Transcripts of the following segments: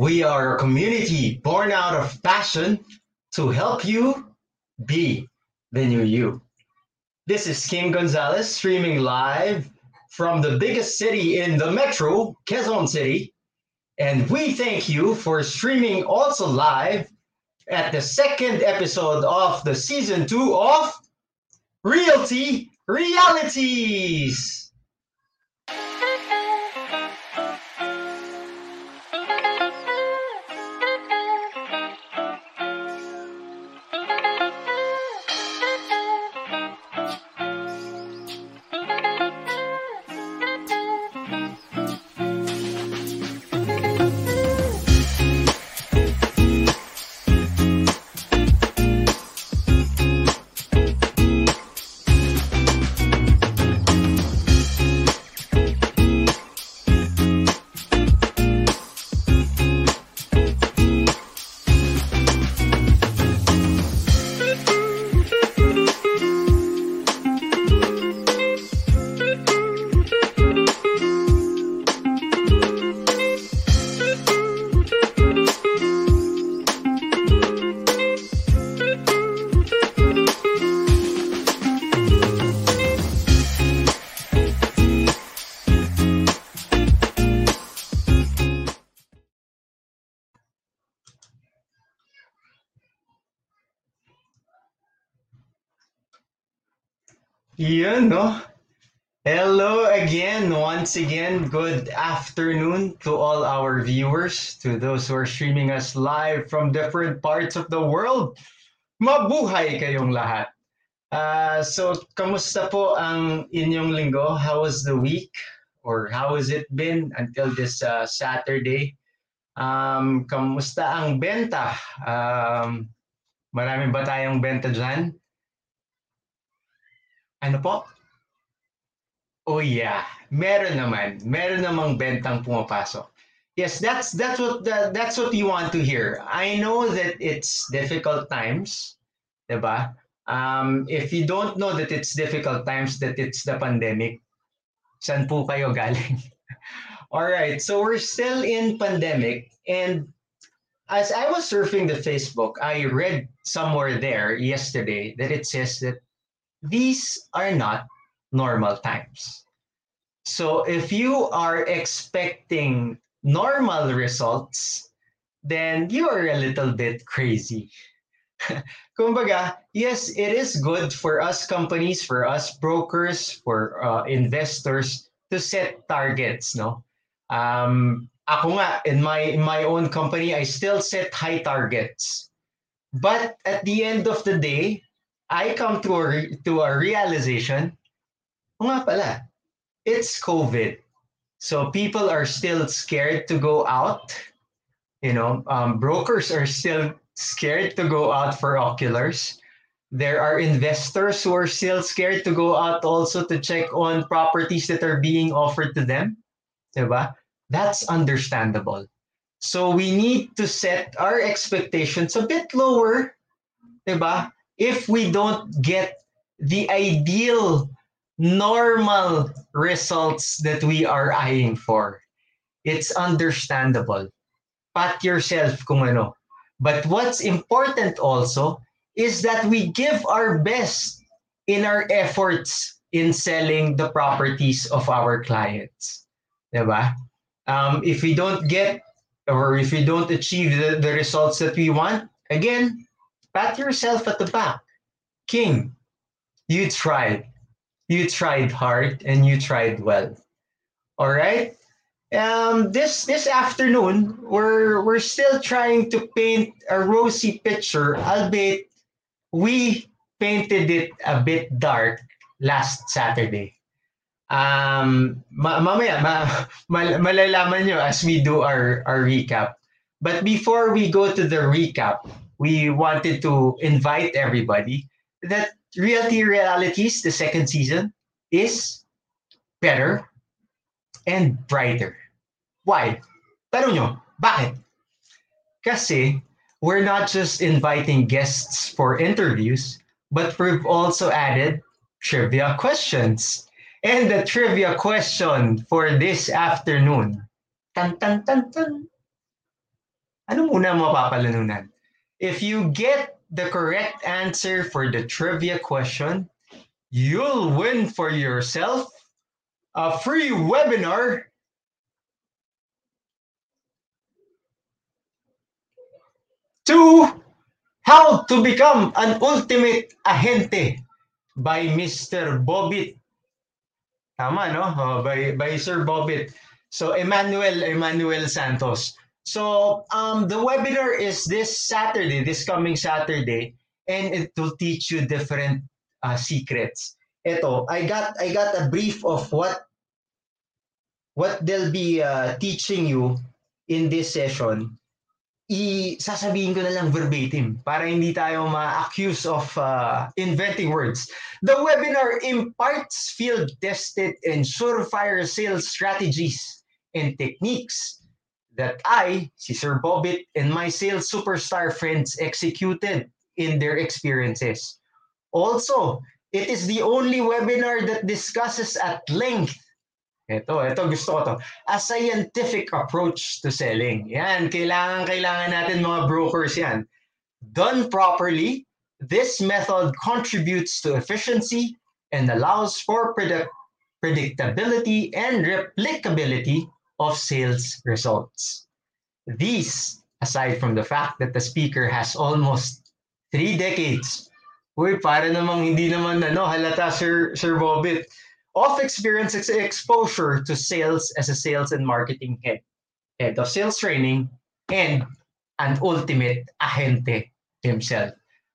We are a community born out of passion to help you be the new you. This is King Gonzalez streaming live from the biggest city in the metro, Quezon City. And we thank you for streaming also live at the second episode of the season two of Realty Realities. Yun, no? Hello again, once again. Good afternoon to all our viewers, to those who are streaming us live from different parts of the world. Mabuhay kayong lahat. Uh, so, kamusta po ang inyong linggo? How was the week? Or how has it been until this uh, Saturday? Um, kamusta ang benta? Um, marami ba tayong benta dyan? Ano po? Oh yeah, meron naman. Meron namang bentang pumapasok. Yes, that's that's what the, that's what you want to hear. I know that it's difficult times, ba? Um, if you don't know that it's difficult times, that it's the pandemic, saan po kayo galing? All right, so we're still in pandemic and as I was surfing the Facebook, I read somewhere there yesterday that it says that these are not normal times. So if you are expecting normal results, then you are a little bit crazy. Kumbaga, yes, it is good for us companies, for us brokers, for uh, investors to set targets, no? Um, ako nga, in my, in my own company, I still set high targets. But at the end of the day, I come to a, to a realization, o nga pala, it's COVID. So people are still scared to go out. You know, um, brokers are still scared to go out for oculars. There are investors who are still scared to go out also to check on properties that are being offered to them. Diba? That's understandable. So we need to set our expectations a bit lower, diba? If we don't get the ideal normal results that we are eyeing for. It's understandable. Pat yourself kung ano. But what's important also is that we give our best in our efforts in selling the properties of our clients. Diba? Um, if we don't get or if we don't achieve the, the results that we want, again, pat yourself at the back. King, you tried. You tried hard and you tried well. All right? Um, this this afternoon, we're we're still trying to paint a rosy picture, albeit we painted it a bit dark last Saturday. Um, ma- mamaya, ma- mal- malalaman nyo as we do our, our recap. But before we go to the recap, we wanted to invite everybody that Realty Realities, the second season, is better and brighter. Why? Tanong nyo, bakit? Kasi we're not just inviting guests for interviews, but we've also added trivia questions. And the trivia question for this afternoon, tan tan tan tan. Ano muna mapapalanunan? If you get the correct answer for the trivia question, you'll win for yourself a free webinar to How to Become an Ultimate Ahente by Mr. Bobit. Tama, no? Oh, by, by Sir Bobit. So, Emmanuel, Emmanuel Santos. So, um, the webinar is this Saturday, this coming Saturday, and it will teach you different uh, secrets. Ito, I got I got a brief of what what they'll be uh, teaching you in this session i-sasabihin ko na lang verbatim para hindi tayo ma-accuse of uh, inventing words. The webinar imparts field-tested and surefire sales strategies and techniques that I, si Sir Bobit, and my sales superstar friends executed in their experiences. Also, it is the only webinar that discusses at length ito, ito gusto ko to. A scientific approach to selling. Yan, kailangan, kailangan natin mga brokers yan. Done properly, this method contributes to efficiency and allows for predict predictability and replicability of sales results. These, aside from the fact that the speaker has almost three decades, uy, para namang hindi naman ano, halata Sir, Sir Bobit, of experience exposure to sales as a sales and marketing head, head of sales training, and an ultimate ahente himself.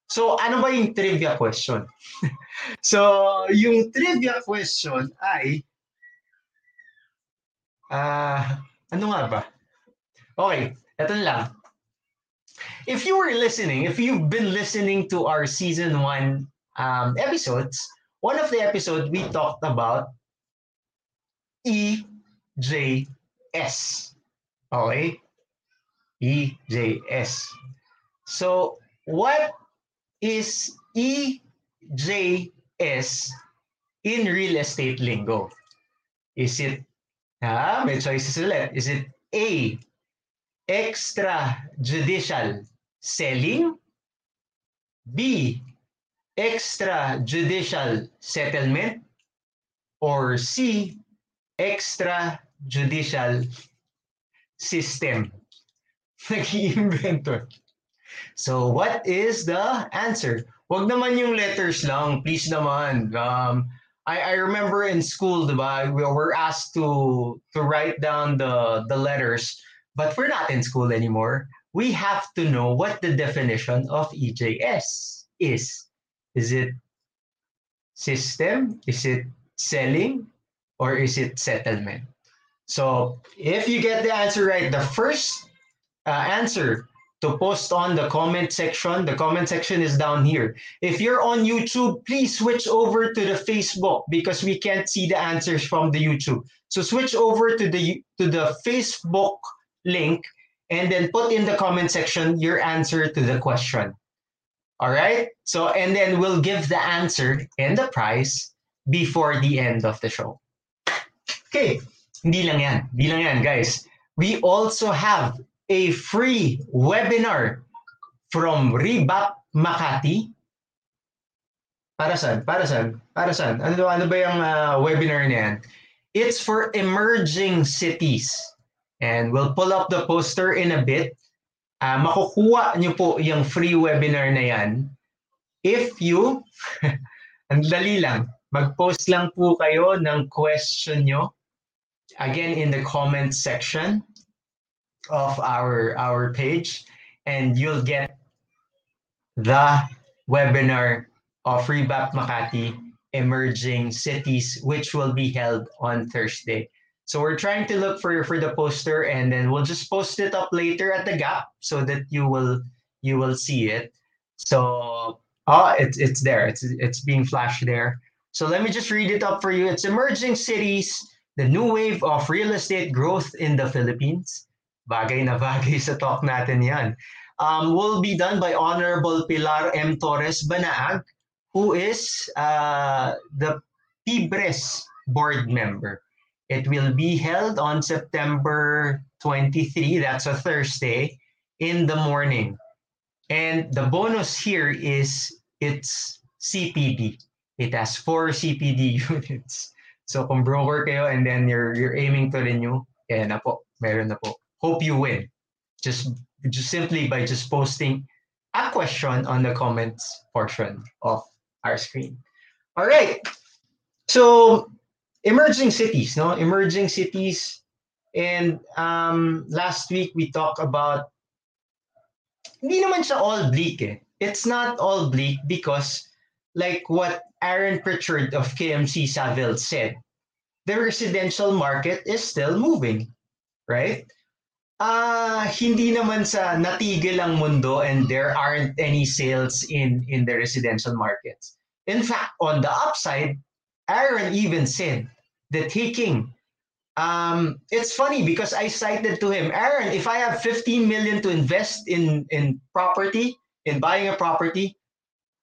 So, ano ba yung trivia question? so, yung trivia question ay, ah, uh, ano nga ba? Okay, eto lang. If you were listening, if you've been listening to our season one um, episodes, one of the episodes we talked about EJS. Okay? EJS. So, what is EJS in real estate lingo? Is it, ah, may choices ulit. Is it A, extrajudicial selling? B, extrajudicial settlement or C extrajudicial system. Nag-i-invento. So what is the answer? Wag naman yung letters lang, please naman. Um, I, I remember in school, diba, we were asked to to write down the the letters, but we're not in school anymore. We have to know what the definition of EJS is. Is it system? Is it selling? Or is it settlement? So if you get the answer right, the first uh, answer to post on the comment section, the comment section is down here. If you're on YouTube, please switch over to the Facebook because we can't see the answers from the YouTube. So switch over to the to the Facebook link and then put in the comment section your answer to the question. All right. So, and then we'll give the answer and the prize before the end of the show. Okay. Hindi lang yan. Hindi lang yan, guys. We also have a free webinar from Rebap Makati. Para saan? Para saan? Para saan? Ano, ano ba yung uh, webinar niyan? It's for emerging cities And we'll pull up the poster in a bit. Uh, makukuha nyo po yung free webinar na yan if you, ang dali lang, mag-post lang po kayo ng question nyo again in the comment section of our our page and you'll get the webinar of Rebap Makati Emerging Cities, which will be held on Thursday. So we're trying to look for for the poster, and then we'll just post it up later at the gap so that you will you will see it. So ah, oh, it's it's there. It's it's being flashed there. So let me just read it up for you. It's emerging cities, the new wave of real estate growth in the Philippines. Bagay na bagay sa talk natin yan. Um, will be done by Honorable Pilar M. Torres Banaag, who is uh, the PIBRES board member. It will be held on September 23, that's a Thursday, in the morning. And the bonus here is it's CPD. It has four CPD units. So kung broker kayo and then you're you're aiming to renew, eh na po, meron na po. Hope you win. Just just simply by just posting a question on the comments portion of our screen. All right. So emerging cities, no? Emerging cities. And um, last week we talked about hindi naman siya all bleak eh. It's not all bleak because like what Aaron Pritchard of KMC Savills said, the residential market is still moving, right? Ah, uh, hindi naman sa natigil ang mundo and there aren't any sales in in the residential markets. In fact, on the upside, Aaron even said that taking um, it's funny because I cited to him, Aaron, if I have 15 million to invest in in property, in buying a property,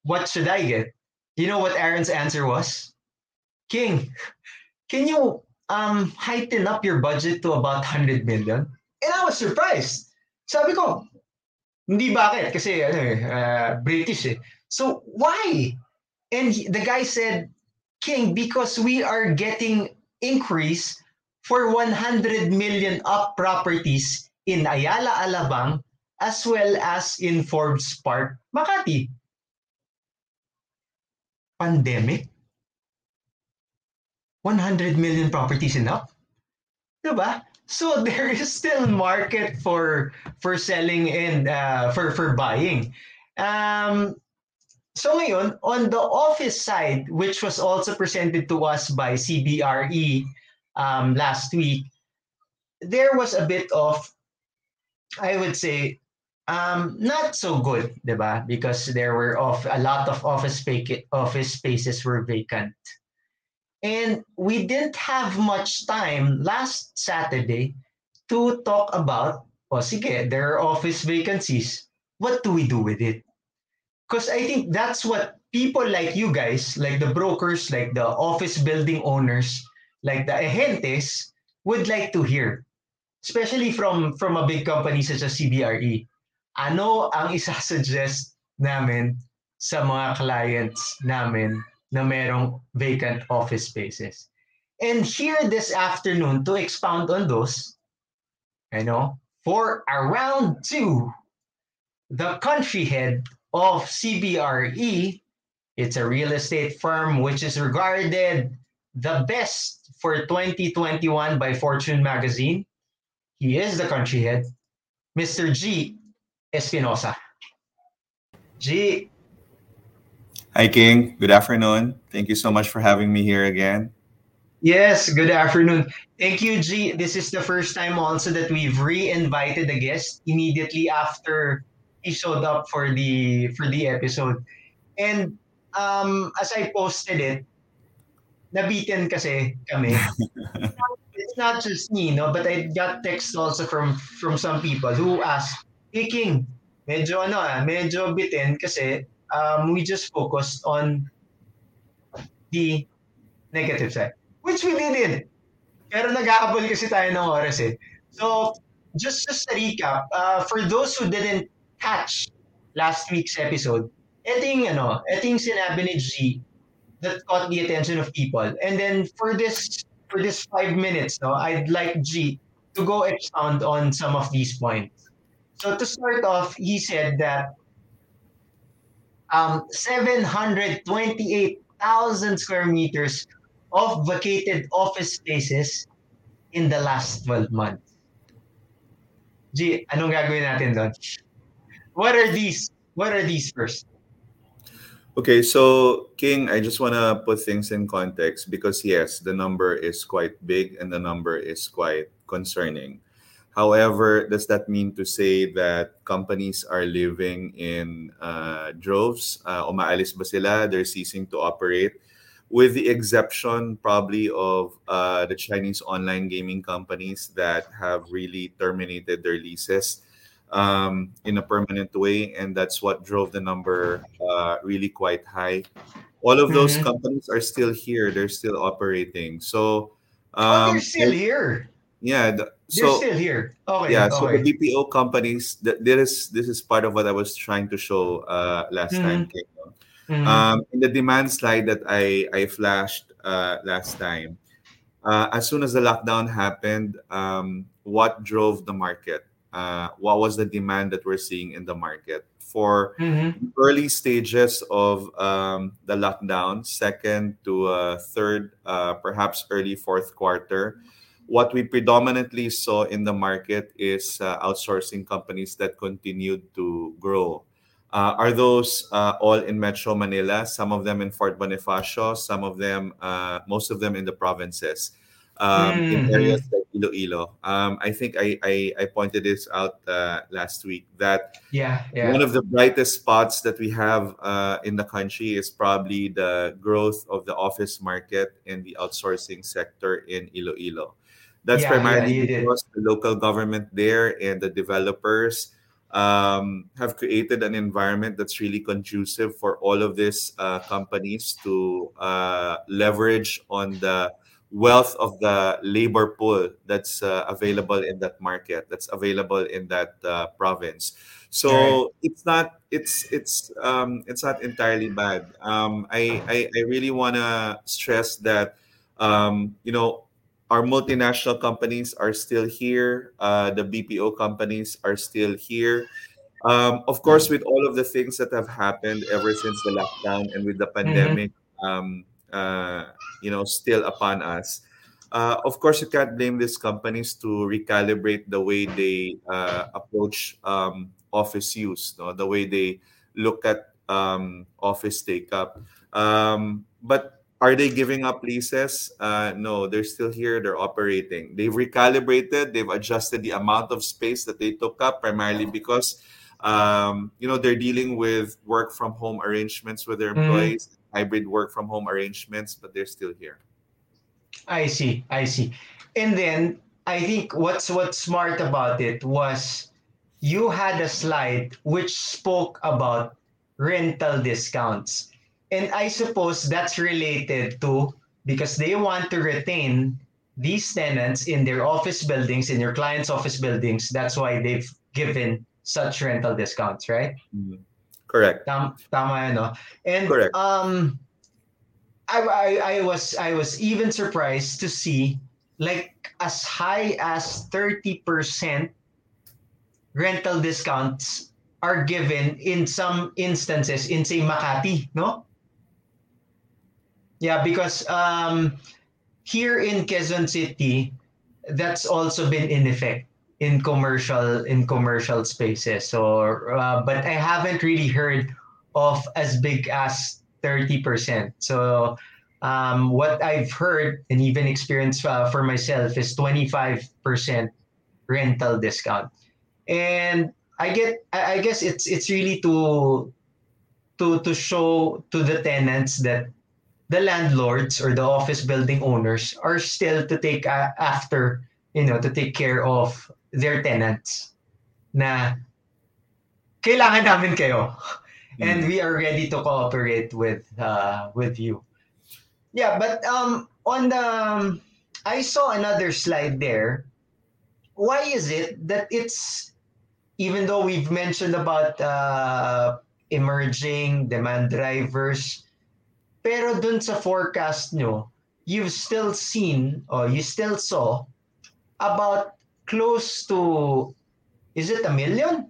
what should I get? You know what Aaron's answer was? King, can you um heighten up your budget to about 100 million? And I was surprised. Sabi ko, hindi bakit kasi ano eh, uh, British eh. So why? And he, the guy said, King, because we are getting increase for 100 million up properties in Ayala Alabang as well as in Forbes Park, Makati. Pandemic? 100 million properties enough? Diba? So there is still market for for selling and uh, for for buying. Um, so ngayon, on the office side, which was also presented to us by CBRE um, last week, there was a bit of, I would say, um, not so good, diba? Because there were of a lot of office vac- office spaces were vacant. And we didn't have much time last Saturday to talk about, oh, sige, there are office vacancies. What do we do with it? Because I think that's what people like you guys, like the brokers, like the office building owners, like the agentes, would like to hear. Especially from, from a big company such as CBRE. Ano ang isa-suggest namin sa mga clients namin na merong vacant office spaces. And here this afternoon to expound on those, you know, for around two, the country head of CBRE, it's a real estate firm which is regarded the best for 2021 by Fortune magazine. He is the country head, Mr. Jie. Espinosa. Jie. Hi, King. Good afternoon. Thank you so much for having me here again. Yes, good afternoon. Thank you, Jie. This is the first time also that we've re-invited a guest immediately after he showed up for the for the episode. And um, as I posted it, nabitin kasi kami. it's not just me, no, but I got text also from from some people who asked, "Hey King, medyo ano ah, medyo bitin kasi um, we just focused on the negative side, which we didn't. Pero nag-aabol kasi tayo ng oras eh. So, just just a recap, uh, for those who didn't catch last week's episode, ito yung, ano, ito yung sinabi ni Jie that caught the attention of people. And then for this for this five minutes, no, I'd like Jie to go expound on some of these points. So to start off, he said that um, 728,000 square meters of vacated office spaces in the last 12 months. Jie, anong gagawin natin doon? What are these? What are these first? Okay, so King, I just want to put things in context because yes, the number is quite big and the number is quite concerning. However, does that mean to say that companies are living in uh, droves? Uh, umaalis ba sila? They're ceasing to operate? With the exception probably of uh, the Chinese online gaming companies that have really terminated their leases um, in a permanent way, and that's what drove the number uh, really quite high. All of those Mhm. companies are still here; they're still operating. So, oh, um, they're still here. yeah. The, They're so still here. Okay. yeah, so the okay. BPO companies. Th- this this is part of what I was trying to show uh, last time. King, no? Mhm. Um, in the demand slide that I I flashed uh, last time, uh, as soon as the lockdown happened, um, what drove the market? Uh, what was the demand that we're seeing in the market for Mhm. early stages of um, the lockdown, second to uh, third, uh, perhaps early fourth quarter? What we predominantly saw in the market is uh, outsourcing companies that continued to grow. Uh, are those uh, all in Metro Manila? Some of them in Fort Bonifacio, some of them, uh, most of them in the provinces, um, in Mhm. areas like Iloilo. Um, I think I, I, I pointed this out uh, last week that Yeah. Yeah. one of the brightest spots that we have uh, in the country is probably the growth of the office market and the outsourcing sector in Iloilo. That's Yeah, yeah, primarily did. because the local government there and the developers um, have created an environment that's really conducive for all of these uh, companies to uh, leverage on the wealth of the labor pool that's uh, available in that market, that's available in that uh, province. So Right. it's not it's it's um, it's not entirely bad. Um, I, I I really want to stress that um, you know our multinational companies are still here. Uh, the BPO companies are still here. Um, of course, with all of the things that have happened ever since the lockdown and with the pandemic, um, uh, you know, still upon us. Uh, of course, you can't blame these companies to recalibrate the way they uh, approach um, office use, no? the way they look at um, office take up. Um, but are they giving up leases? Uh, no, they're still here. They're operating. They've recalibrated. They've adjusted the amount of space that they took up, primarily because um, you know they're dealing with work from home arrangements with their Mhm. employees, hybrid work from home arrangements, but they're still here. I see, I see. And then I think what's what's smart about it was you had a slide which spoke about rental discounts. And I suppose that's related to because they want to retain these tenants in their office buildings, in your clients' office buildings. That's why they've given such rental discounts, right? Mm. Correct. Tam, tama yan, no? And Correct. um I, I I was I was even surprised to see like as high as 30% rental discounts are given in some instances in say Makati, no? Yeah, because um here in Quezon City that's also been in effect in commercial in commercial spaces. So uh, but I haven't really heard of as big as 30%. So um, what I've heard and even experienced uh, for myself is 25% rental discount. And I get I guess it's it's really to to to show to the tenants that the landlords or the office building owners are still to take a- after you know to take care of their tenants na kailangan namin kayo. And we are ready to cooperate with uh, with you. Yeah but um on the um, i saw another slide there. Why is it that it's even though we've mentioned about uh, emerging demand drivers pero dun sa forecast nyo you've still seen or you still saw about close to is it a million?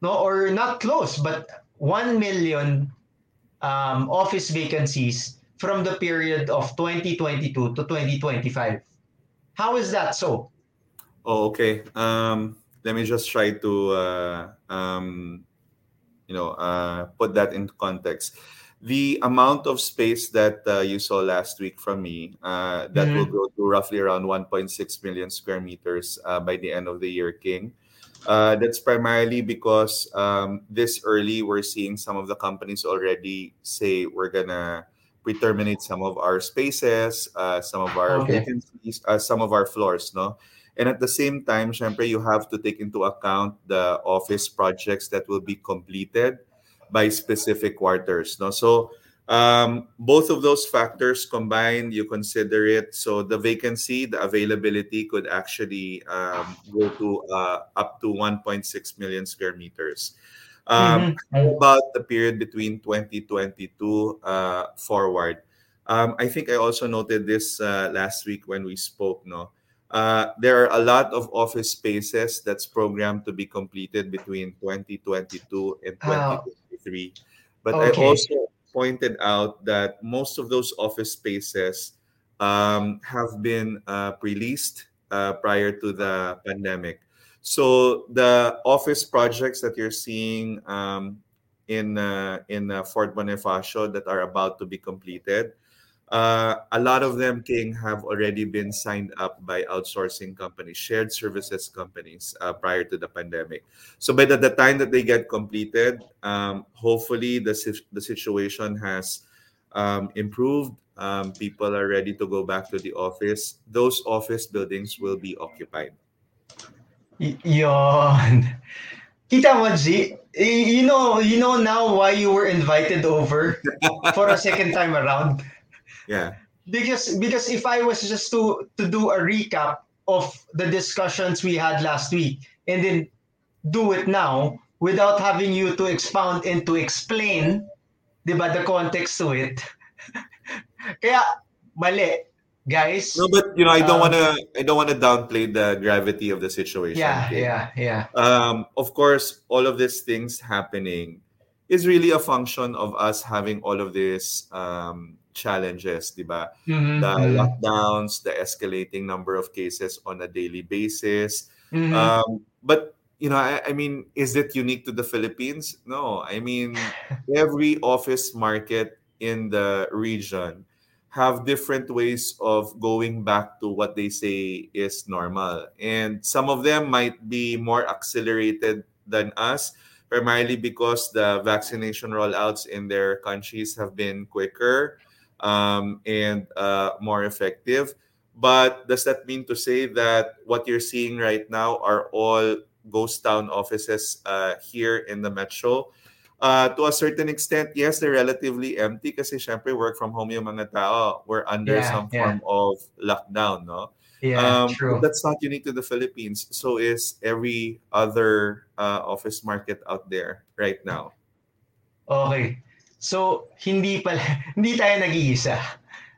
No, or not close, but one million um, office vacancies from the period of 2022 to 2025. How is that so? Oh, okay. Um, let me just try to, uh, um, you know, uh, put that into context. The amount of space that uh, you saw last week from me, uh, that will Mhm. grow to roughly around 1.6 million square meters uh, by the end of the year, King. Uh, that's primarily because um, this early we're seeing some of the companies already say we're gonna pre-terminate some of our spaces, uh, some of our Okay. vacancies, uh, some of our floors, no. And at the same time, syempre, you have to take into account the office projects that will be completed by specific quarters. No? So um, both of those factors combined, you consider it. So the vacancy, the availability could actually um, go to uh, up to 1.6 million square meters. Um, mm-hmm. About the period between 2022 uh, forward, um, I think I also noted this uh, last week when we spoke. No, uh, there are a lot of office spaces that's programmed to be completed between 2022 and 2023 three. But okay. I also pointed out that most of those office spaces um, have been uh, uh, prior to the pandemic. So the office projects that you're seeing um, in uh, in uh, Fort Bonifacio that are about to be completed uh, a lot of them, King, have already been signed up by outsourcing companies, shared services companies uh, prior to the pandemic. So by the, the time that they get completed, um, hopefully the the situation has um, improved. Um, people are ready to go back to the office. Those office buildings will be occupied. Yon. Kita mo, Jie, you know, you know now why you were invited over for a second time around. Yeah. Because because if I was just to to do a recap of the discussions we had last week and then do it now without having you to expound and to explain, 'di ba, the context to it. Kaya mali, guys. No, but you know, I don't Um, want to. I don't want to downplay the gravity of the situation. Yeah, King. yeah, yeah. um, of course, all of these things happening is really a function of us having all of this um, challenges, diba? Mhm, The mhm, lockdowns, the escalating number of cases on a daily basis. mhm. Um, but you know, I, I mean, is it unique to the Philippines? No, I mean, every office market in the region have different ways of going back to what they say is normal. And some of them might be more accelerated than us, primarily because the vaccination rollouts in their countries have been quicker um, and uh, more effective. But does that mean to say that what you're seeing right now are all ghost town offices uh, here in the metro? Uh, to a certain extent, yes, they're relatively empty kasi syempre work from home yung mga tao. We're under Yeah, some yeah. form of lockdown, no? Yeah, Um, true. but that's not unique to the Philippines. So is every other uh, office market out there right now. Okay. So, hindi pala, hindi tayo nag-iisa.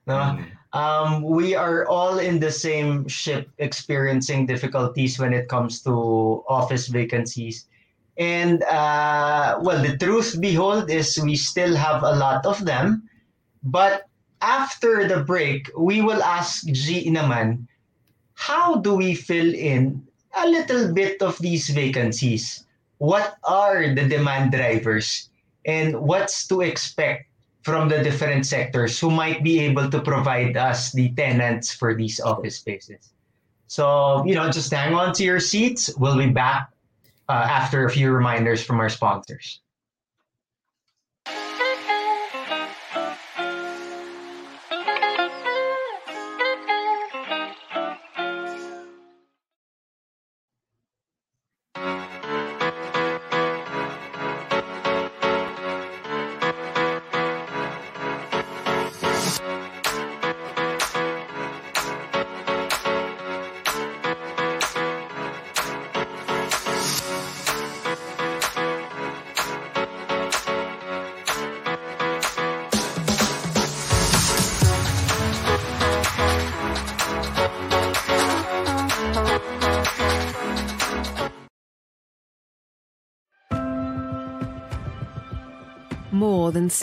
No? Mm. Um, we are all in the same ship experiencing difficulties when it comes to office vacancies. And, uh, well, the truth behold is we still have a lot of them. But after the break, we will ask G naman, how do we fill in a little bit of these vacancies? What are the demand drivers? And what's to expect from the different sectors who might be able to provide us the tenants for these office spaces? So, you know, just hang on to your seats. We'll be back uh, after a few reminders from our sponsors.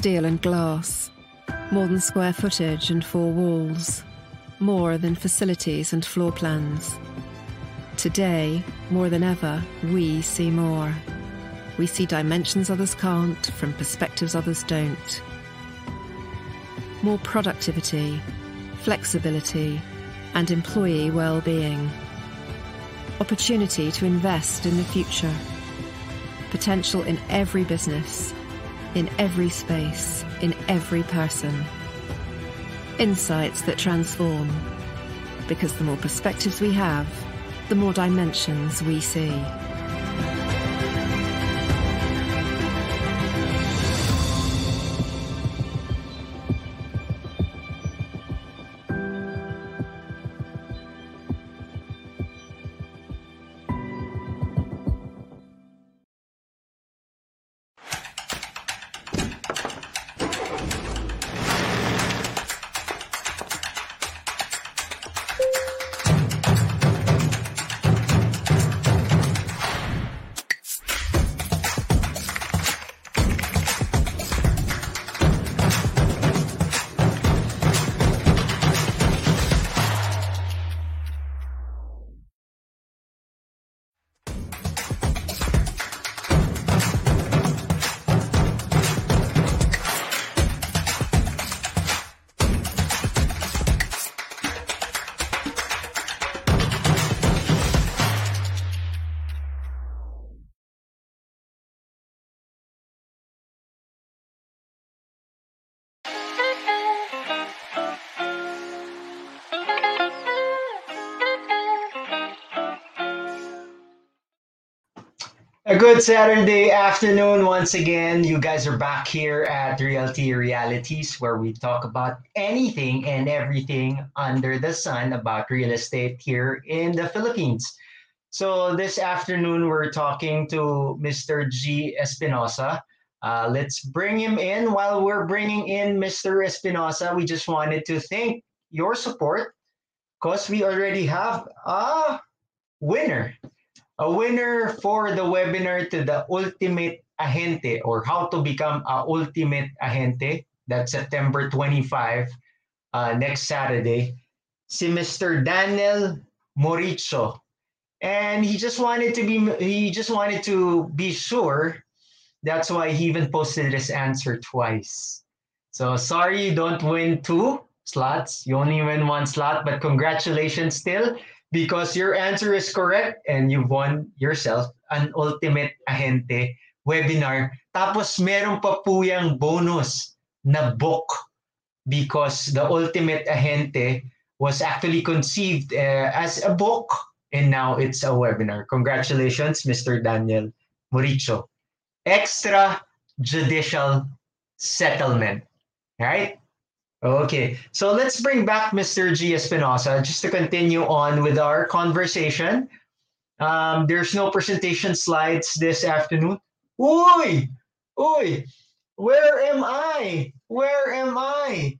Steel and glass, more than square footage and four walls, more than facilities and floor plans. Today, more than ever, we see more. We see dimensions others can't from perspectives others don't. More productivity, flexibility, and employee well-being. Opportunity to invest in the future. Potential in every business, in every space, in every person. Insights that transform. Because the more perspectives we have, the more dimensions we see. Good Saturday afternoon once again. You guys are back here at Realty Realities where we talk about anything and everything under the sun about real estate here in the Philippines. So this afternoon we're talking to Mr. Jie. Espinosa. Uh, let's bring him in. While we're bringing in Mr. Espinosa, we just wanted to thank your support because we already have a winner a winner for the webinar to the Ultimate Agente or how to become a Ultimate Agente. That's September 25, uh, next Saturday. Si Mr. Daniel Moricho. And he just wanted to be he just wanted to be sure. That's why he even posted this answer twice. So sorry you don't win two slots. You only win one slot, but congratulations still because your answer is correct and you won yourself an Ultimate Agente webinar. Tapos meron pa po yung bonus na book because the Ultimate Agente was actually conceived uh, as a book and now it's a webinar. Congratulations, Mr. Daniel Moricho. Extra judicial settlement. All right? Okay, so let's bring back Mr. Jie. Espinosa just to continue on with our conversation. Um, there's no presentation slides this afternoon. Oi, oi, where am I? Where am I?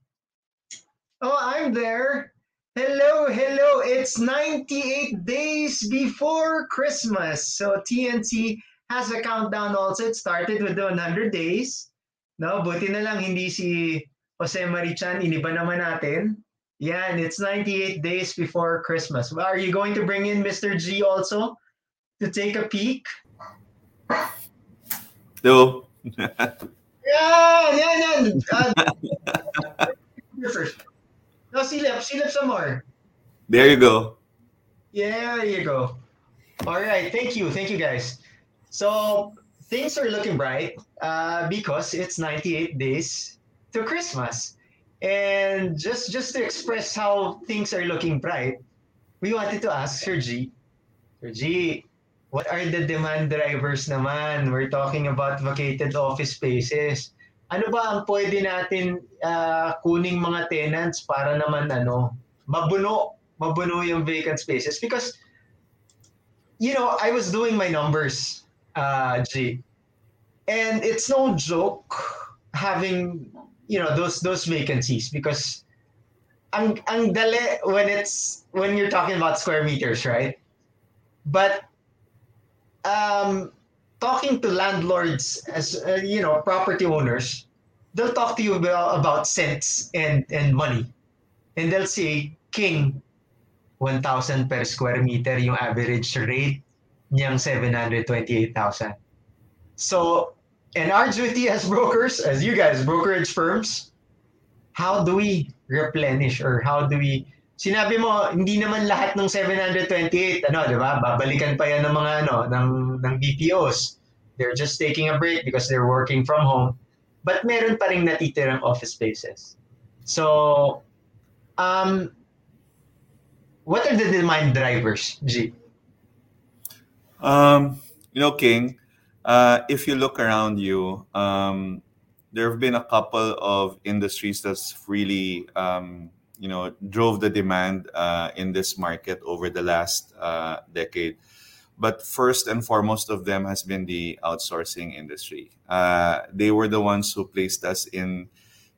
Oh, I'm there. Hello, hello. It's 98 days before Christmas. So TNC has a countdown also. It started with the 100 days. No, buti na lang hindi si Jose Mari Chan, iniba naman natin. Yeah, and it's 98 days before Christmas. Are you going to bring in Mr. Jie also to take a peek? No. Yeah, yeah, yeah. Uh. No, silip, silip some more. there you go. Yeah, there you go. All right, thank you, thank you guys. So things are looking bright uh, because it's 98 days to Christmas. And just just to express how things are looking bright, we wanted to ask Sir G. Sir G, what are the demand drivers naman? We're talking about vacated office spaces. Ano ba ang pwede natin uh, kuning mga tenants para naman ano, mabuno, mabuno yung vacant spaces? Because, you know, I was doing my numbers, uh, G. And it's no joke having you know those those vacancies because ang ang dali when it's when you're talking about square meters, right? But um talking to landlords as uh, you know property owners, they'll talk to you about, about cents and and money, and they'll say king, one thousand per square meter yung average rate niyang seven hundred twenty eight thousand. So, and duty as brokers, as you guys brokerage firms, how do we replenish or how do we sinabi mo, hindi naman lahat ng 728, ano, di ba? Babalikan pa yan ng mga, ano, ng, ng BPOs. They're just taking a break because they're working from home. But meron pa rin natitirang office spaces. So, um, what are the demand drivers, G? Um, you know, King, uh, if you look around you, um, there have been a couple of industries that's really um, you know drove the demand uh, in this market over the last uh, decade. But first and foremost of them has been the outsourcing industry. Uh, they were the ones who placed us in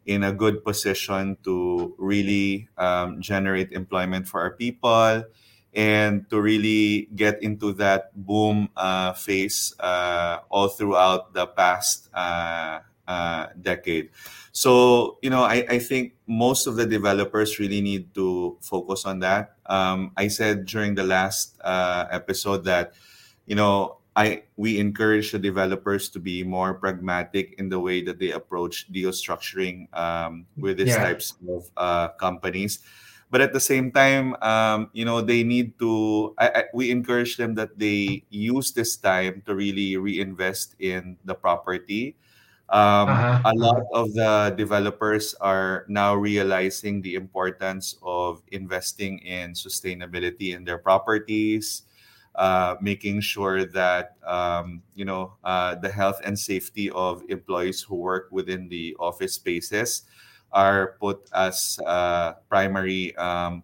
in a good position to really um, generate employment for our people and to really get into that boom uh, phase uh, all throughout the past uh, uh, decade. So, you know, I, I think most of the developers really need to focus on that. Um, I said during the last uh, episode that, you know, I we encourage the developers to be more pragmatic in the way that they approach deal structuring um, with these Yeah. types of uh, companies. But at the same time, um, you know, they need to. I, I, we encourage them that they use this time to really reinvest in the property. Um, Uh-huh. A lot of the developers are now realizing the importance of investing in sustainability in their properties, uh, making sure that um, you know uh, the health and safety of employees who work within the office spaces are put as uh, primary um,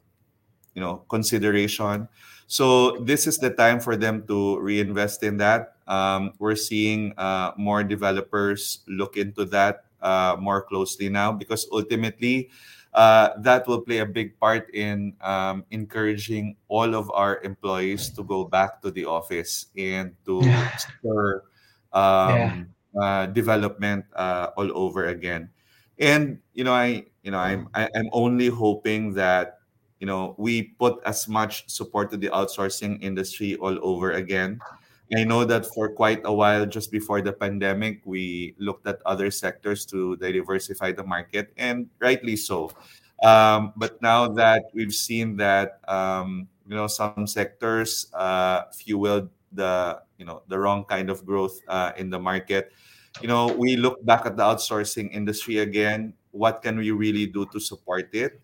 you know consideration so this is the time for them to reinvest in that um, we're seeing uh, more developers look into that uh, more closely now because ultimately uh, that will play a big part in um, encouraging all of our employees to go back to the office and to Yeah. spur um, uh, development uh, all over again. And you know, I you know, I'm I, I'm only hoping that you know we put as much support to the outsourcing industry all over again. I know that for quite a while, just before the pandemic, we looked at other sectors to diversify the market, and rightly so. Um, but now that we've seen that um, you know some sectors uh, fueled the you know the wrong kind of growth uh, in the market, you know we look back at the outsourcing industry again. What can we really do to support it?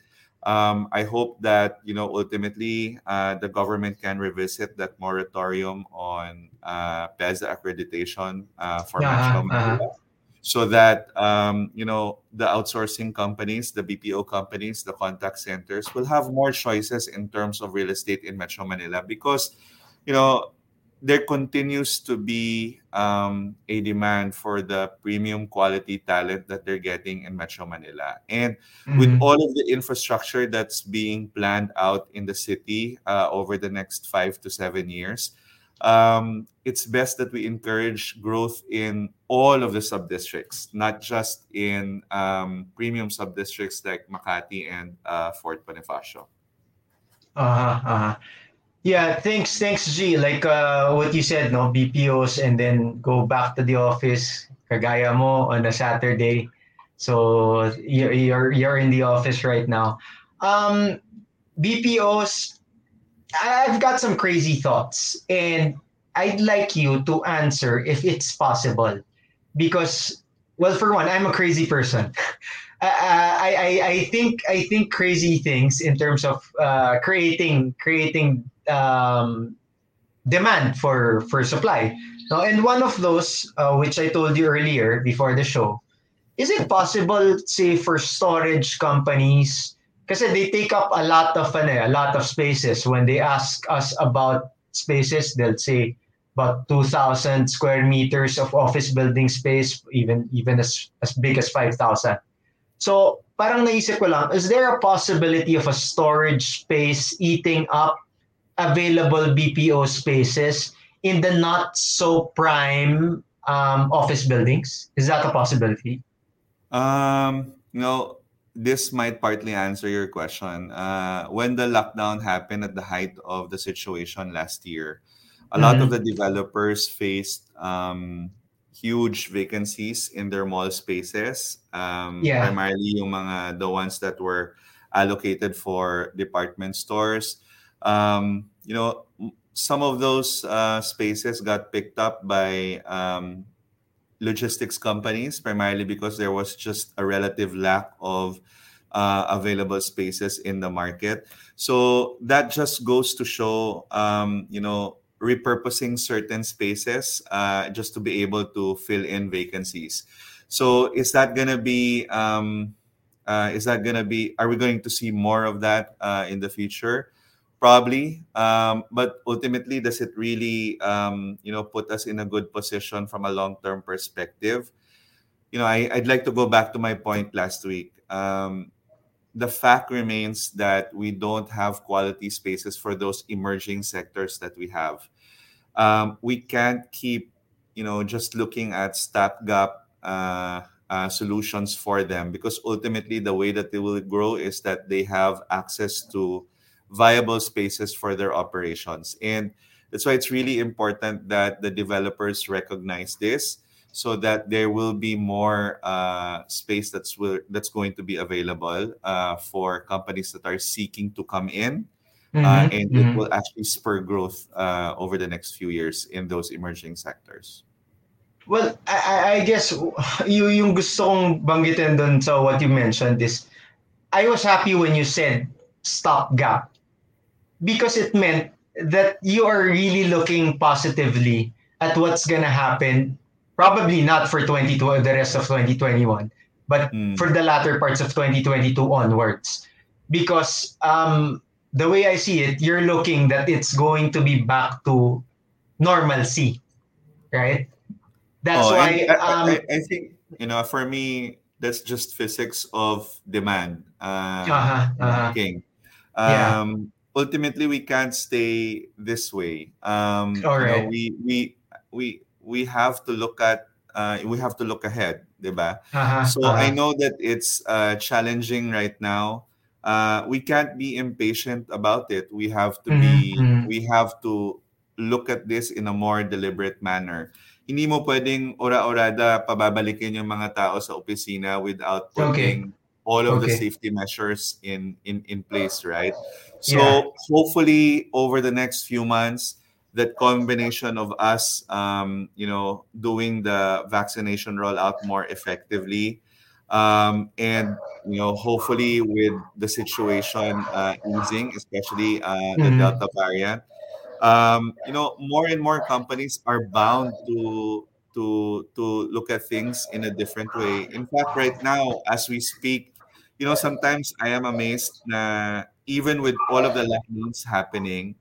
Um, I hope that you know ultimately uh, the government can revisit that moratorium on uh, PEZA accreditation uh, for Uh-huh, Metro Manila, so that um, you know the outsourcing companies, the BPO companies, the contact centers will have more choices in terms of real estate in Metro Manila because you know there continues to be um, a demand for the premium quality talent that they're getting in Metro Manila and with Mhm. all of the infrastructure that's being planned out in the city uh, over the next five to seven years, um, it's best that we encourage growth in all of the sub districts, not just in um, premium sub districts like Makati and uh, Fort Bonifacio. Uh-huh, uh-huh. Yeah, thanks, thanks, Jie. Like uh, what you said, no, BPOs and then go back to the office, kagaya mo on a Saturday. So you're you're, you're in the office right now. Um, BPOs, I've got some crazy thoughts, and I'd like you to answer if it's possible, because well, for one, I'm a crazy person. I, I, I- think I think crazy things in terms of uh, creating creating um, demand for for supply. Now, and one of those, uh, which I told you earlier before the show, is it possible, say, for storage companies, because they take up a lot of ano, a lot of spaces. When they ask us about spaces, they'll say about two thousand square meters of office building space, even even as as big as five thousand. So, parang naisip ko lang, is there a possibility of a storage space eating up available BPO spaces in the not so prime um, office buildings? Is that a possibility? Um, you know, this might partly answer your question. Uh, when the lockdown happened at the height of the situation last year, a lot of Mhm. the developers faced um, huge vacancies in their mall spaces. Um, Yeah. Primarily yung mga the ones that were allocated for department stores. Um, you know, some of those uh, spaces got picked up by um, logistics companies, primarily because there was just a relative lack of uh, available spaces in the market. So that just goes to show, um, you know, repurposing certain spaces uh, just to be able to fill in vacancies. So is that gonna be? Um, uh, is that gonna be? Are we going to see more of that uh, in the future? Probably, um, but ultimately, does it really, um, you know, put us in a good position from a long-term perspective? You know, I, I'd like to go back to my point last week. Um, the fact remains that we don't have quality spaces for those emerging sectors that we have. Um, we can't keep, you know, just looking at stopgap uh, uh, solutions for them because ultimately the way that they will grow is that they have access to viable spaces for their operations. And that's why it's really important that the developers recognize this so that there will be more uh, space that's will, that's going to be available uh, for companies that are seeking to come in, uh, Mhm, and mhm. it will actually spur growth uh, over the next few years in those emerging sectors. Well, I, I- I guess you yung gusto kong banggitin doon sa what you mentioned is I was happy when you said stopgap because it meant that you are really looking positively at what's gonna happen. Probably not for 22 the rest of 2021, but Mm. for the latter parts of 2022 onwards. Because um, the way I see it, you're looking that it's going to be back to normalcy, right? That's Oh, why I, um, I, I think you know for me that's just physics of demand uh, Uh-huh, uh-huh. king. Yeah. Ultimately, we can't stay this way. Um, All you know, we we we we have to look at uh, we have to look ahead, diba? uh-huh, So uh-huh. I know that it's uh, challenging right now. Uh, we can't be impatient about it. We have to be. Mhm, mhm. We have to look at this in a more deliberate manner. Hindi mo pwedeng ora-orada pababalikin yung mga tao sa opisina without Okay. putting all of the safety measures in in in place, right? So Yeah. hopefully over the next few months, that combination of us, um, you know, doing the vaccination rollout more effectively, um, and you know, hopefully with the situation uh, easing, especially uh, the Mhm. Delta variant, um, you know, more and more companies are bound to to to look at things in a different way. In fact, right now, as we speak, you know, sometimes I am amazed na even with all of the lockdowns happening,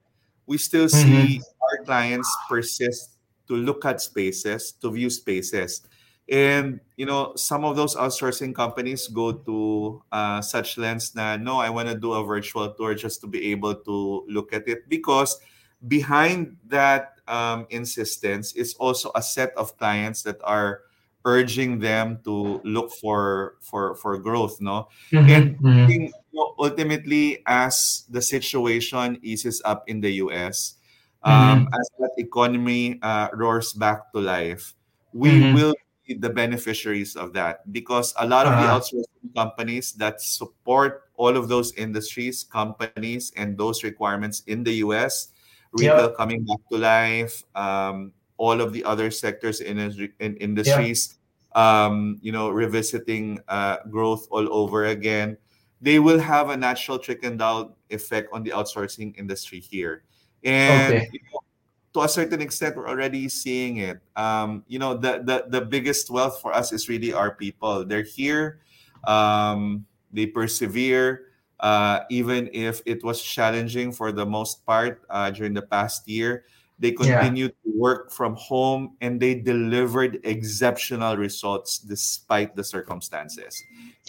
we still Mhm. see our clients persist to look at spaces, to view spaces. And you know, some of those outsourcing companies go to uh, such lengths na no, I want to do a virtual tour just to be able to look at it because behind that um, insistence is also a set of clients that are urging them to look for for for growth no Mhm, and mhm. think, you know, ultimately as the situation eases up in the US um, as that economy uh, roars back to life we Mhm. will be the beneficiaries of that because a lot of the Uh-huh. outsourcing companies that support all of those industries companies and those requirements in the US retail Yep. coming back to life, um, all of the other sectors in, in industries, um, you know, revisiting uh, growth all over again. They will have a natural trickle down effect on the outsourcing industry here, and Okay. you know, to a certain extent, we're already seeing it. Um, you know, the, the the biggest wealth for us is really our people. They're here. Um, they persevere uh, even if it was challenging for the most part uh, during the past year. They Yeah. continued to work from home and they delivered exceptional results despite the circumstances.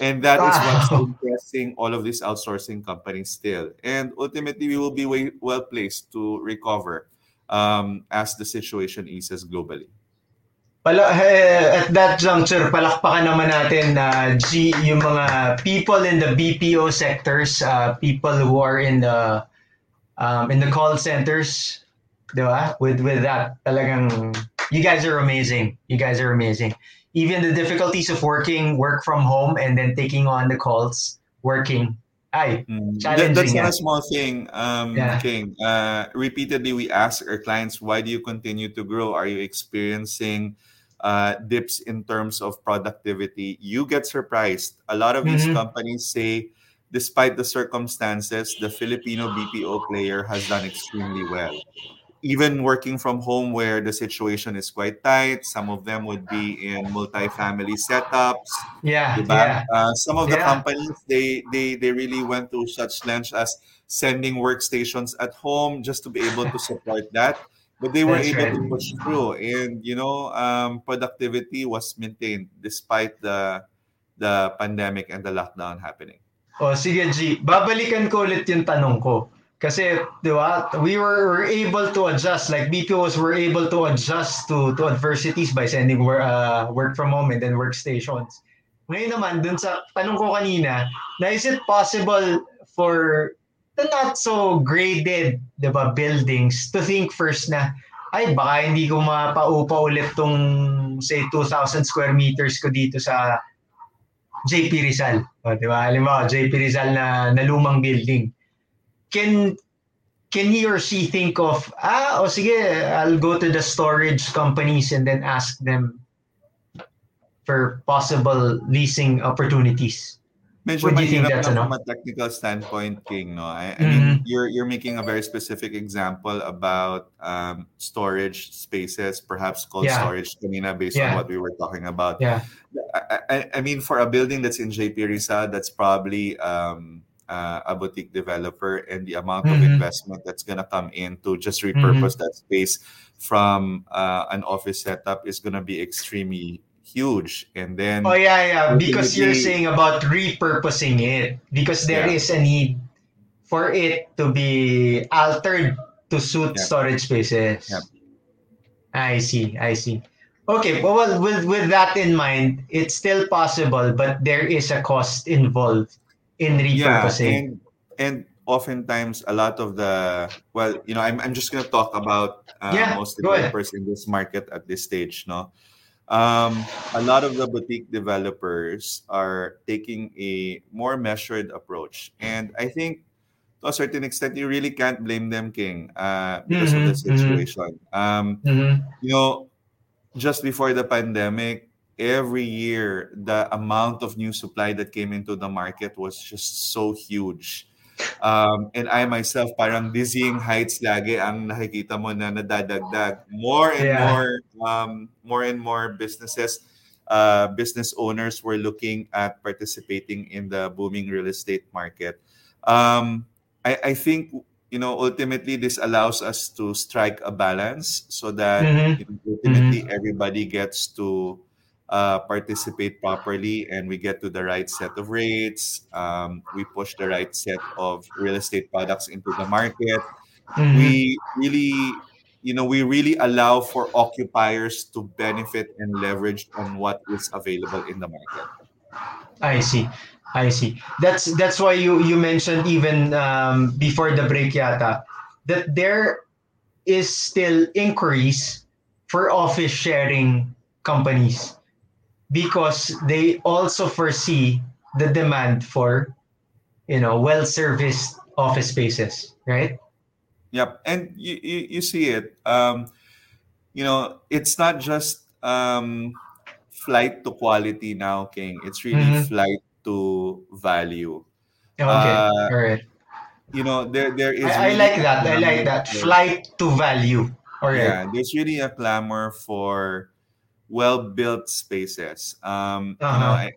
And that is what's Wow. impressing all of these outsourcing companies still. And ultimately, we will be way, well placed to recover um, as the situation eases globally. Pala, eh, at that juncture, palakpakan naman natin na Jie, yung mga people in the BPO sectors, uh, people who are in the um, in the call centers, di ba? With with that, talagang you guys are amazing. You guys are amazing. Even the difficulties of working, work from home, and then taking on the calls, working. Ay, Mm. challenging. That- that's not a small thing, um, Yeah. King. Uh, repeatedly, we ask our clients, why do you continue to grow? Are you experiencing uh, dips in terms of productivity? You get surprised. A lot of these Mhm. companies say, despite the circumstances, the Filipino BPO player has done extremely well. Even working from home where the situation is quite tight, some of them would be in multi-family setups. Yeah, yeah. Uh, some of the Yeah. companies they they they really went through such lengths as sending workstations at home just to be able to support that. But they were That's able right. to push through, and you know, um, productivity was maintained despite the the pandemic and the lockdown happening. O sige Jie, babalikan ko ulit yung tanong ko. Kasi, di ba, we were, were able to adjust, like BPOs were able to adjust to, to adversities by sending work, uh, work from home and then workstations. Ngayon naman, dun sa tanong ko kanina, na is it possible for the not so graded, di ba, buildings to think first na, ay, baka hindi ko mapaupa ulit tong, say, 2,000 square meters ko dito sa JP Rizal. O, di ba? Halimbawa, JP Rizal na, na lumang building. Can can he or she think of, ah, o sige, I'll go to the storage companies and then ask them for possible leasing opportunities. Medyo What do you think that's, ano? from a technical standpoint, King. No, I, I mean, Mhm. you're you're making a very specific example about um, storage spaces, perhaps cold Yeah. storage, kanina, based Yeah. on what we were talking about. Yeah. I, I, I mean, for a building that's in JP Rizal, that's probably um, uh, a boutique developer, and the amount of Mhm. investment that's gonna come in to just Mm-hmm. repurpose that space from uh, an office setup is gonna be extremely huge. And then, Oh yeah, yeah. Because you're Ultimately- saying about repurposing it. Because there Yeah. is a need for it to be altered to suit Yeah. storage spaces. Yep. I see, I see. Okay, well, well with with that in mind, it's still possible, but there is a cost involved in yeah, and and oftentimes a lot of the well, you know, I'm I'm just gonna talk about uh, Yeah, most developers in this market at this stage, no. Um, a lot of the boutique developers are taking a more measured approach, and I think to a certain extent you really can't blame them, King, uh, because of the Mhm, mhm. situation. Um, Mhm. you know, just before the pandemic, every year the amount of new supply that came into the market was just so huge. Um, and I myself, parang dizzying heights lagi ang nakikita mo na nadadagdag. More and Yeah. more, um, more and more businesses, uh, business owners were looking at participating in the booming real estate market. Um, I, I think you know ultimately this allows us to strike a balance so that Mhm. know, ultimately everybody gets to uh, participate properly and we get to the right set of rates um, we push the right set of real estate products into the market Mhm. we really you know we really allow for occupiers to benefit and leverage on what is available in the market I see. I see. That's that's why you you mentioned even um, before the break yata that there is still inquiries for office sharing companies because they also foresee the demand for you know well serviced office spaces, right? Yep, and you you, you see it. Um, you know, it's not just um, flight to quality now, King. It's really Mhm. flight to value. Okay, Uh, all right. You know, there there is. I, I like that. I like that. Flight to value. All right. Yeah, there's really a clamor for well-built spaces. Um, You know, Uh-huh. I,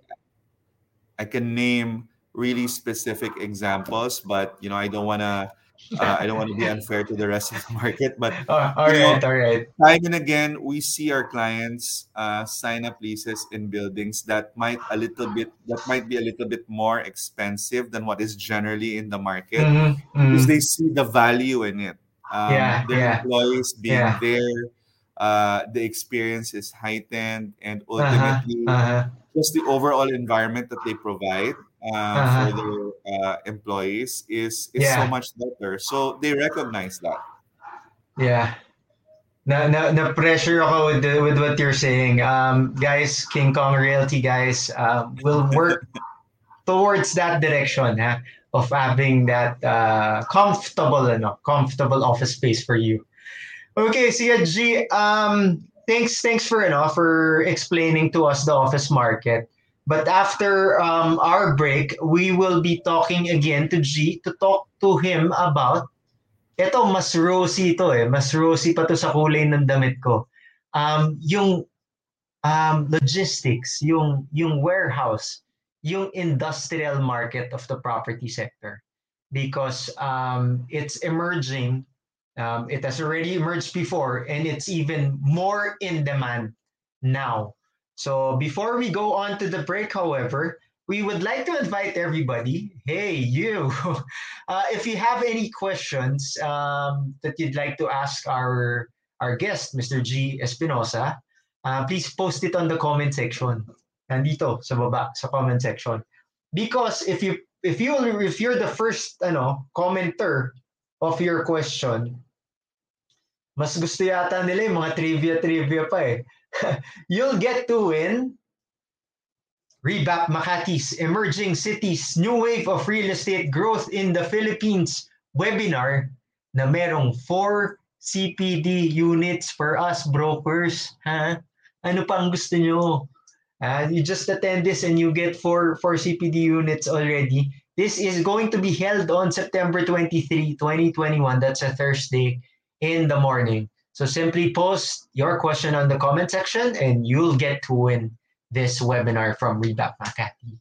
I can name really specific examples, but you know, I don't wanna. Uh, I don't want to be unfair to the rest of the market, but Oh, all you know, right. All right. time and again we see our clients uh, sign up leases in buildings that might a little bit that might be a little bit more expensive than what is generally in the market Mhm, because mhm. they see the value in it Um, Yeah, their yeah. employees being Yeah. there, uh, the experience is heightened, and Uh-huh, ultimately, uh-huh. just the overall environment that they provide uh, Uh-huh. for their uh, employees is is so much better. So they recognize that. Yeah. Na, na, na pressure ako with, the, with what you're saying. Um, guys, King Kong Realty guys, uh, will work towards that direction ha, of having that uh, comfortable, ano, comfortable office space for you. Okay, Sia G, um, thanks, thanks for, ano, for explaining to us the office market. But after um, our break, we will be talking again to G to talk to him about ito, mas rosy ito eh. Mas rosy pa to sa kulay ng damit ko. Um, yung um, logistics, yung, yung warehouse, yung industrial market of the property sector. Because um, it's emerging, um, it has already emerged before, and it's even more in demand now. So before we go on to the break, however, we would like to invite everybody. Hey, you! Uh, if you have any questions um, that you'd like to ask our our guest, Mr. Jie. Espinosa, uh, please post it on the comment section. Nandito sa baba sa comment section. Because if you if you if you're the first ano commenter of your question, mas gusto yata nila yung mga trivia trivia pa eh. You'll get to win Rebap Makati's Emerging Cities New Wave of Real Estate Growth in the Philippines webinar na merong 4 CPD units for us brokers. Ha? Ano pa ang gusto nyo? Ah, you just attend this and you get 4, 4 CPD units already. This is going to be held on September 23, 2021. That's a Thursday in the morning. So simply post your question on the comment section and you'll get to win this webinar from Rebap Makati.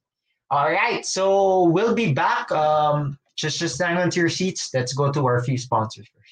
All right, so we'll be back. Um, just just hang on to your seats. Let's go to our few sponsors first.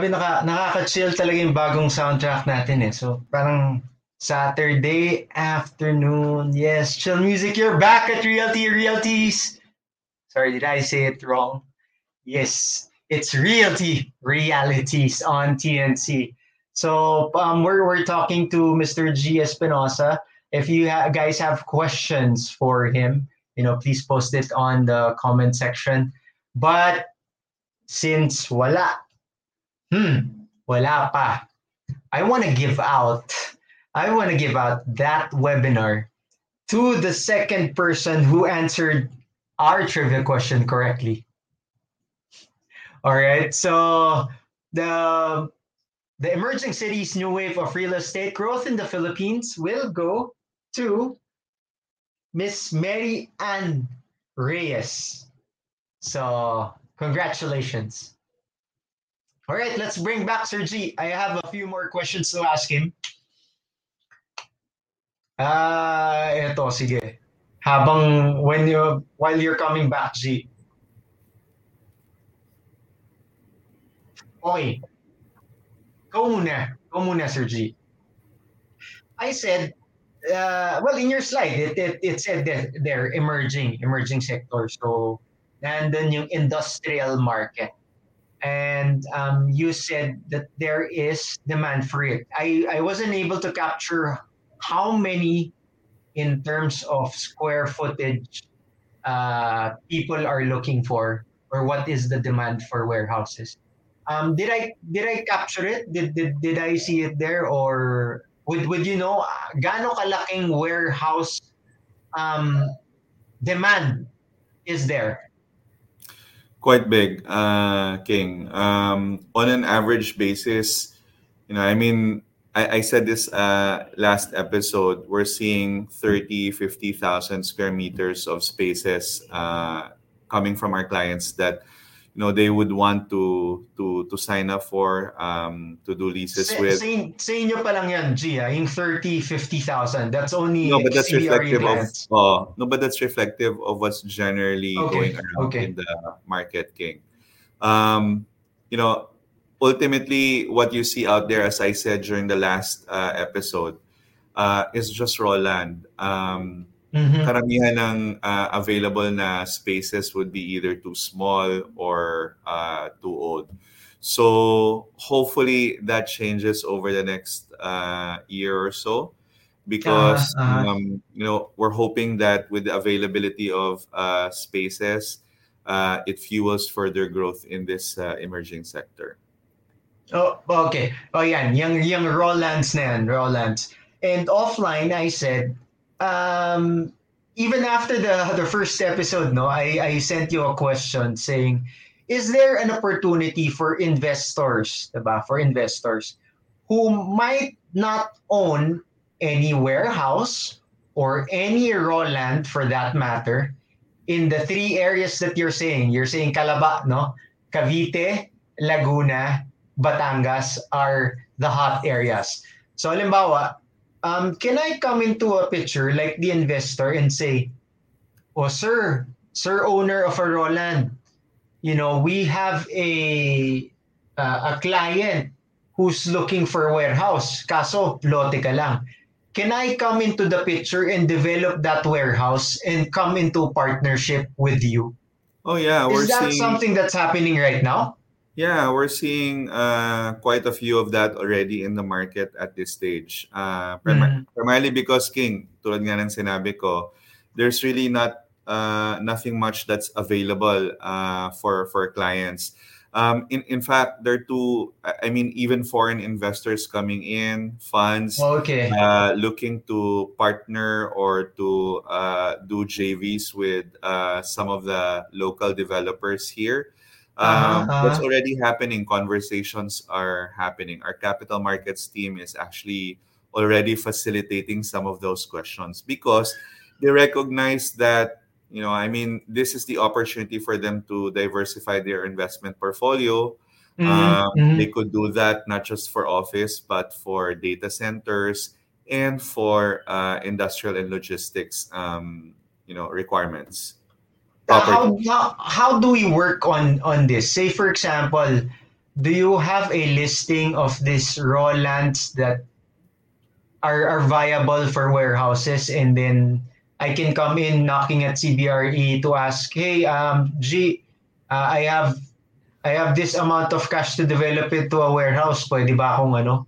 Grabe, naka, nakaka-chill talaga yung bagong soundtrack natin eh. So, parang Saturday afternoon. Yes, chill music. You're back at Realty Realties. Sorry, did I say it wrong? Yes, it's Realty Realities on TNC. So, um, we're, we're talking to Mr. G. Espinosa. If you ha- guys have questions for him, you know, please post it on the comment section. But since wala, hmm, wala pa. I want to give out, I want to give out that webinar to the second person who answered our trivia question correctly. All right, so the the emerging cities new wave of real estate growth in the Philippines will go to Miss Mary Ann Reyes. So congratulations. All right, let's bring back Sir Jie. I have a few more questions to ask him. Ah, eto, sige. Habang when you while you're coming back, Jie. Okay. Go muna. Go muna, Sir Jie. I said, uh, well, in your slide, it, it, it said that they're emerging, emerging sector. So, nandun yung industrial market. And um, you said that there is demand for it. I, I wasn't able to capture how many in terms of square footage uh, people are looking for or what is the demand for warehouses. Um, did I did I capture it? Did, did did I see it there or would would you know gaano kalaking warehouse um, demand is there? Quite big, uh, King. Um, on an average basis, you know, I mean, I, I said this uh, last episode, we're seeing 30, 50,000 square meters of spaces uh, coming from our clients that you know they would want to to to sign up for um, to do leases Sa, with. sa, in- sa inyo pa lang yan, Gia, yung 30, 50,000. That's only No, but that's CBRE reflective of uh, no, but that's reflective of what's generally Okay, going around okay. in the market, King. Um, you know, ultimately, what you see out there, as I said during the last uh, episode, uh, is just raw land. Um, Mhm. karamihan ng uh, available na spaces would be either too small or uh, too old. So hopefully that changes over the next uh, year or so because Uh-huh, um, you know we're hoping that with the availability of uh, spaces uh, it fuels further growth in this uh, emerging sector. Oh, okay. Oh, yan. Yung, yung Rolands na yan. Rolands. And offline, I said, um, even after the the first episode, no, I, I sent you a question saying, is there an opportunity for investors, diba? For investors who might not own any warehouse or any raw land for that matter in the three areas that you're saying. You're saying Calaba, no? Cavite, Laguna, Batangas are the hot areas. So halimbawa, um, can I come into a picture like the investor and say, oh sir, sir owner of a Roland, you know, we have a uh, a client who's looking for a warehouse. Kaso, lote ka lang. Can I come into the picture and develop that warehouse and come into partnership with you? Oh yeah, we're Is that seeing something that's happening right now? Yeah, we're seeing uh, quite a few of that already in the market at this stage. Uh, prima- Mm. Primarily because, King, tulad nga ng sinabi ko, there's really not uh, nothing much that's available uh, for for clients. Um, in in fact, there are two. I mean, even foreign investors coming in, funds Okay. uh, looking to partner or to uh, do JVs with uh, some of the local developers here. Um, Uh-huh, That's uh-huh. already happening. Conversations are happening. Our capital markets team is actually already facilitating some of those questions because they recognize that you know i mean this is the opportunity for them to diversify their investment portfolio Mhm, um, mhm. They could do that not just for office, but for data centers and for uh, industrial and logistics, um, you know, requirements. How, how how do we work on on this? Say for example, do you have a listing of these raw lands that are, are viable for warehouses and then I can come in knocking at CBRE to ask, hey, um, Jie, uh, I have I have this amount of cash to develop it to a warehouse. Pwede ba akong ano?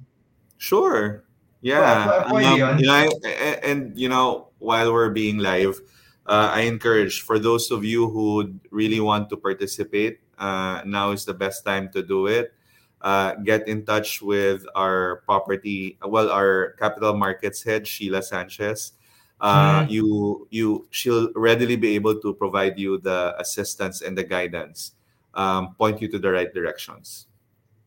Sure. Yeah. Pw- pw- pwede yun. you know, and you know, while we're being live, uh, I encourage for those of you who really want to participate, uh, now is the best time to do it. Uh, get in touch with our property, well, our capital markets head, Sheila Sanchez. Uh, Mm. You, you, she'll readily be able to provide you the assistance and the guidance, um, point you to the right directions.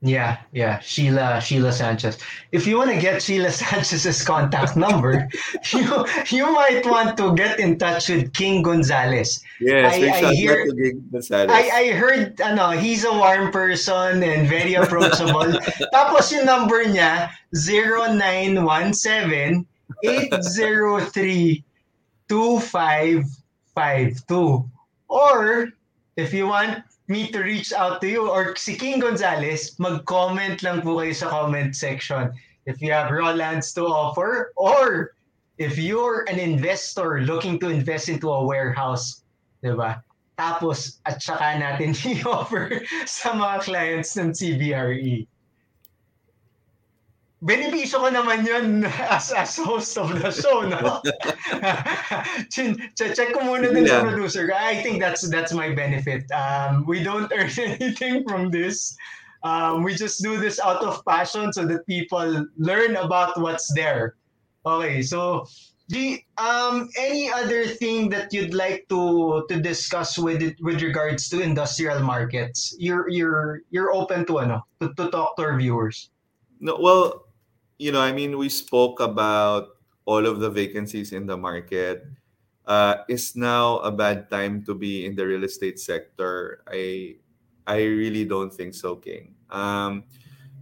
Yeah, yeah, Sheila Sheila Sanchez. If you want to get Sheila Sanchez's contact number, you you might want to get in touch with King Gonzalez. Yes, I- I hear-. I I heard ano, he's a warm person and very approachable. Tapos yung number niya 0917 803 2552. Or if you want me to reach out to you or si King Gonzalez, mag-comment lang po kayo sa comment section if you have Rolands to offer or if you're an investor looking to invest into a warehouse, 'di ba? Tapos at saka natin i-offer sa mga clients ng CBRE. Benepisyo ko naman yun as, as host of the show, no? Check ko muna din sa Yeah. producer. I think that's that's my benefit. Um, we don't earn anything from this. Um, we just do this out of passion so that people learn about what's there. Okay, so do um any other thing that you'd like to to discuss with it with regards to industrial markets? You're you're you're open to ano to, to talk to our viewers. No, well, you know, I mean, we spoke about all of the vacancies in the market. Uh, is now a bad time to be in the real estate sector? I, I really don't think so, King. Um,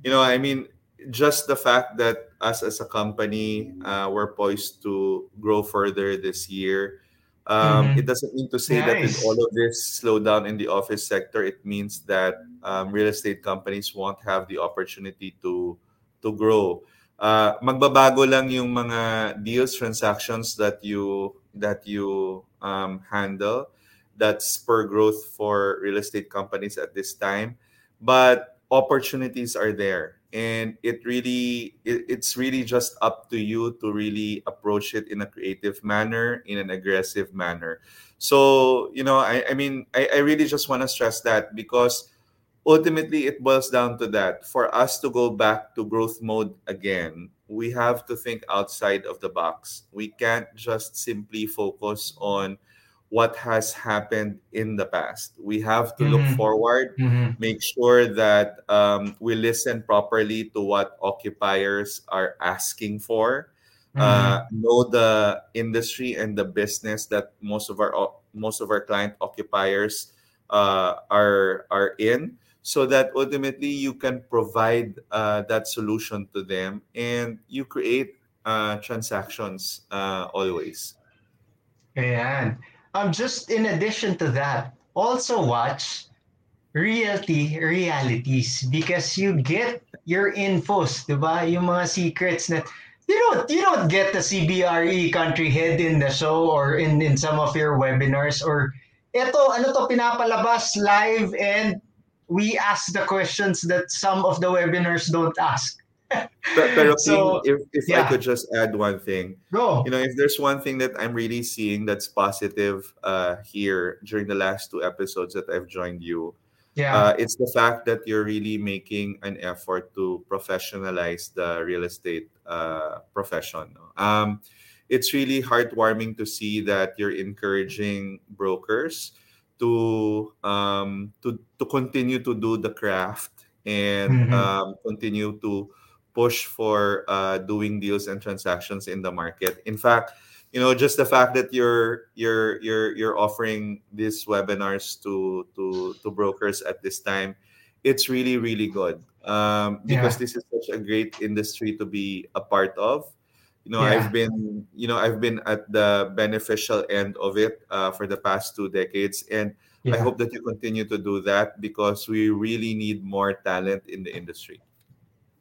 you know, I mean, just the fact that us as a company, uh, we're poised to grow further this year. Um, Mhm. It doesn't mean to say that with all of this slowdown in the office sector, it means that um, real estate companies won't have the opportunity to to grow. Uh, magbabago lang yung mga deals, transactions that you that you um, handle that spur growth for real estate companies at this time. But opportunities are there, and it really it, it's really just up to you to really approach it in a creative manner, in an aggressive manner. So you know, I, I mean, I, I really just want to stress that because ultimately it boils down to that. For us to go back to growth mode again we have to think outside of the box. We can't just simply focus on what has happened in the past. We have to look Mhm. forward make sure that um, we listen properly to what occupiers are asking for. Uh, know the industry and the business that most of our most of our client occupiers uh, are are in so that ultimately you can provide uh, that solution to them and you create uh, transactions uh, always Ayan. Um, just in addition to that, also watch Realty Realities because you get your infos, di ba? Yung mga secrets that you don't you don't get the CBRE country head in the show or in in some of your webinars or eto ano to pinapalabas live and we ask the questions that some of the webinars don't ask. but, pero So, if, if yeah. i could just add one thing Go. you know if there's one thing that i'm really seeing that's positive uh, here during the last two episodes that i've joined you Yeah. uh, it's the fact that you're really making an effort to professionalize the real estate uh, profession. Um, it's really heartwarming to see that you're encouraging brokers to um, to to continue to do the craft and Mhm. um, continue to push for uh, doing deals and transactions in the market. In fact, you know just the fact that you're you're you're you're offering these webinars to to to brokers at this time it's really really good um because Yeah. this is such a great industry to be a part of you know Yeah. i've been you know i've been at the beneficial end of it uh, for the past two decades and i hope that you continue to do that because we really need more talent in the industry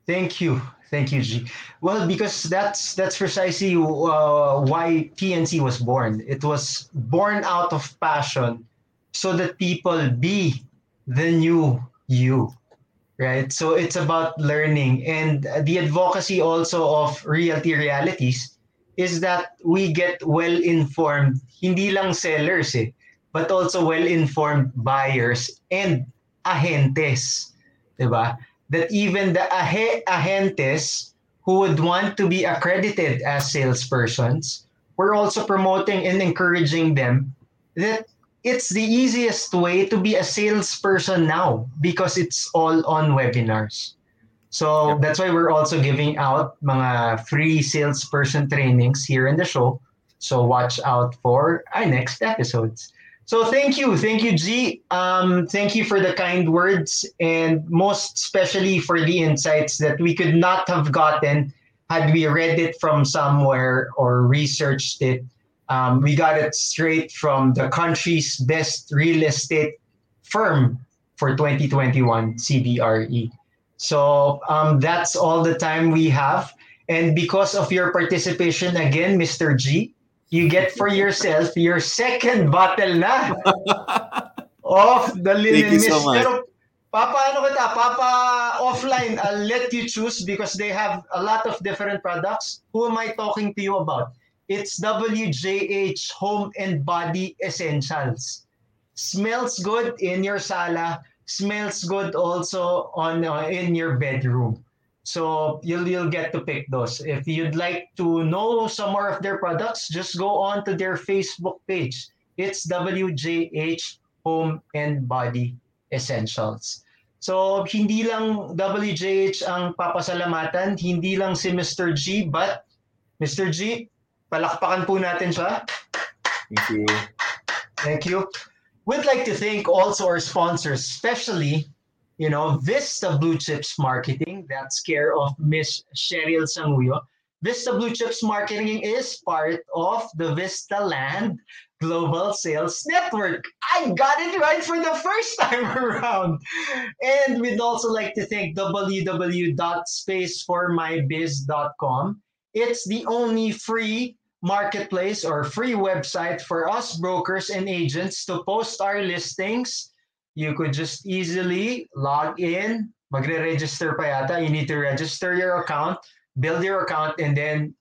Thank you, thank you, Jie. Well, because that's that's precisely uh, why TNC was born. It was born out of passion, so that people be the new you, right? So it's about learning, and the advocacy also of Realty Realities is that we get well informed, hindi lang sellers eh, but also well informed buyers and agentes, 'di ba? that even the ahe- agentes who would want to be accredited as salespersons, we're also promoting and encouraging them that it's the easiest way to be a salesperson now because it's all on webinars. So that's why we're also giving out mga free salesperson trainings here in the show. So watch out for our next episodes. So thank you, thank you, Jie. Um, thank you for the kind words and most especially for the insights that we could not have gotten had we read it from somewhere or researched it. Um, we got it straight from the country's best real estate firm for 2021, CBRE. So um, that's all the time we have. And because of your participation again, Mr. G, you get for yourself your second bottle na of the Linen Thank you so much. Pero Papa, ano kita? Papa, offline, I'll let you choose because they have a lot of different products. Who am I talking to you about? It's WJH Home and Body Essentials. Smells good in your sala. Smells good also on uh, in your bedroom. So you'll you'll get to pick those. If you'd like to know some more of their products, just go on to their Facebook page. It's WJH Home and Body Essentials. So hindi lang WJH ang papasalamatan, hindi lang si Mr. G, but Mr. G, palakpakan po natin siya. Thank you. Thank you. We'd like to thank also our sponsors, especially, you know, Vista Blue Chips Marketing. That's care of Miss Cheryl Sanguyo. Vista Blue Chips Marketing is part of the Vista Land Global Sales Network. I got it right for the first time around. And we'd also like to thank www.spaceformybiz.com. It's the only free marketplace or free website for us brokers and agents to post our listings. You could just easily log in, magre-register pa yata. You need to register your account, build your account, and then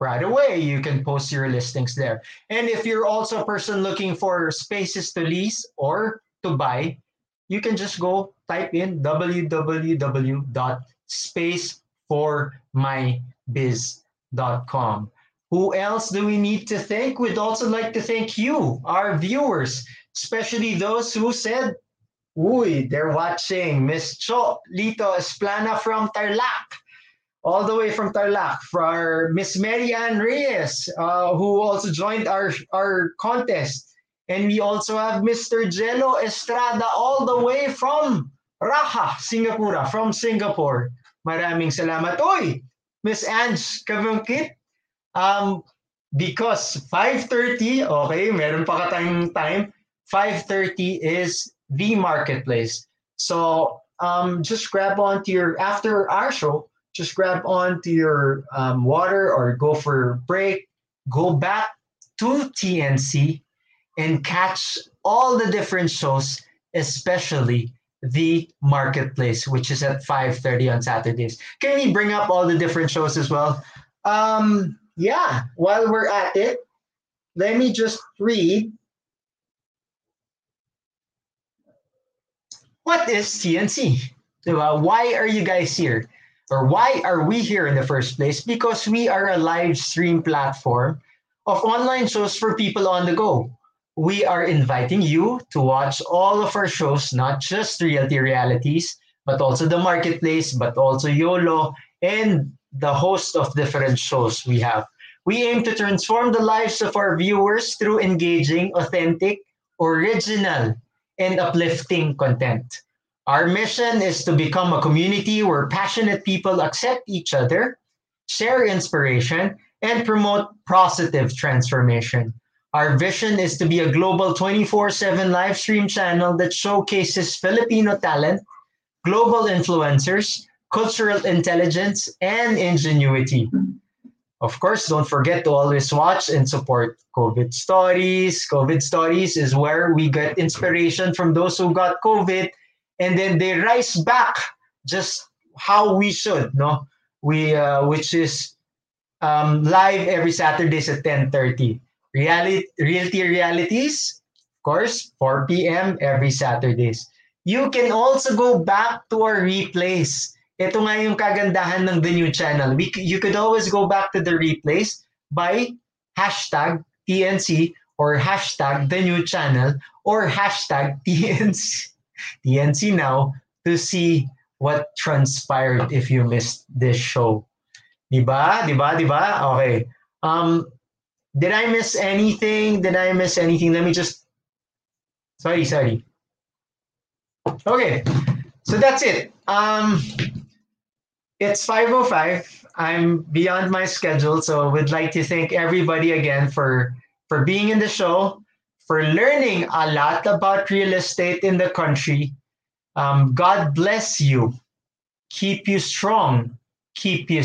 right away you can post your listings there. And if you're also a person looking for spaces to lease or to buy, you can just go type in www.spaceformybiz.com. Who else do we need to thank? We'd also like to thank you, our viewers, especially those who said, Uy, they're watching Miss Cho Lito Esplana from Tarlac, all the way from Tarlac, for Miss Marianne Reyes, uh, who also joined our, our contest. And we also have Mr. Jello Estrada, all the way from Raha, Singapore, from Singapore. Maraming salamat. Uy, Miss Ange Kavungkit, um, because 5.30, okay, meron pa ka tayong time, 5.30 is the marketplace. So um, just grab onto your, after our show, just grab onto your um, water or go for a break, go back to TNC and catch all the different shows, especially the marketplace, which is at 5.30 on Saturdays. Can we bring up all the different shows as well? Um, yeah, while we're at it, let me just read. What is TNC? Diba? Uh, why are you guys here? Or why are we here in the first place? Because we are a live stream platform of online shows for people on the go. We are inviting you to watch all of our shows, not just Realty Realities, but also the Marketplace, but also YOLO, and the host of different shows we have. We aim to transform the lives of our viewers through engaging, authentic, original, and uplifting content. Our mission is to become a community where passionate people accept each other, share inspiration, and promote positive transformation. Our vision is to be a global 24 7 live stream channel that showcases Filipino talent, global influencers, cultural intelligence, and ingenuity. Of course, don't forget to always watch and support COVID Stories. COVID Stories is where we get inspiration from those who got COVID and then they rise back just how we should, no? We uh, which is um, live every Saturdays at 10:30. Reality Realty Realities, of course, 4 p.m. every Saturdays. You can also go back to our replays. Ito nga yung kagandahan ng the new channel. We, you could always go back to the replays by hashtag TNC or hashtag the new channel or hashtag TNC, TNC now to see what transpired if you missed this show. Diba? Diba? Diba? Okay. Um, did I miss anything? Did I miss anything? Let me just. Sorry, sorry. Okay, so that's it. Um, it's 5:05. I'm beyond my schedule, so would like to thank everybody again for for being in the show, for learning a lot about real estate in the country. Um, God bless you. Keep you strong. Keep you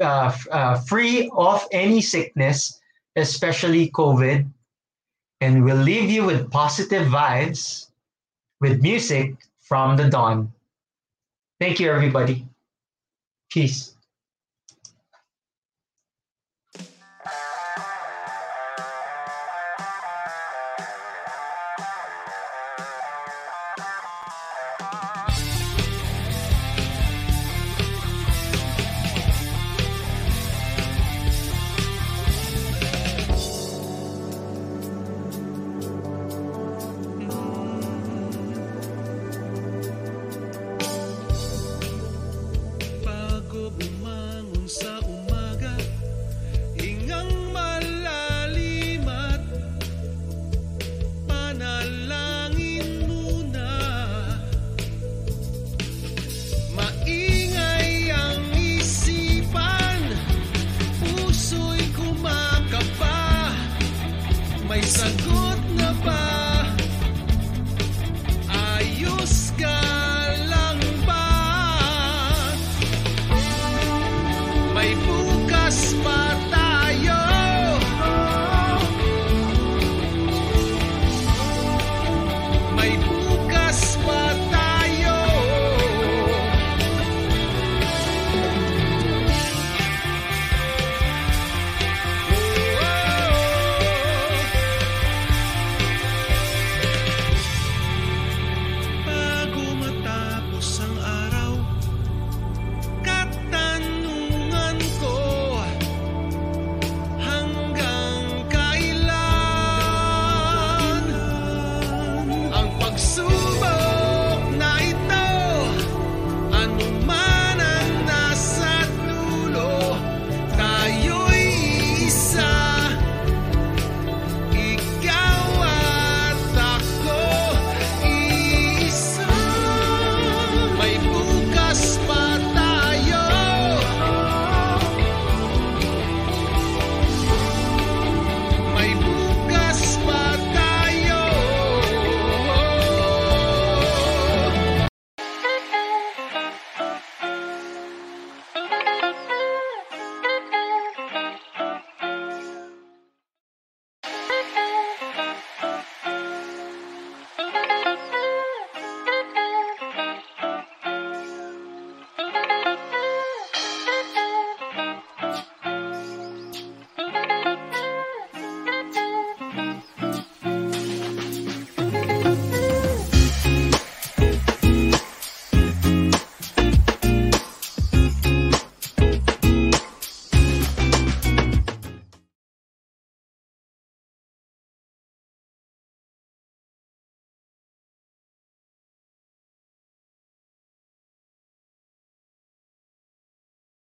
uh, uh, free of any sickness, especially COVID. And we'll leave you with positive vibes with music from the dawn. Thank you, everybody. Peace. enough.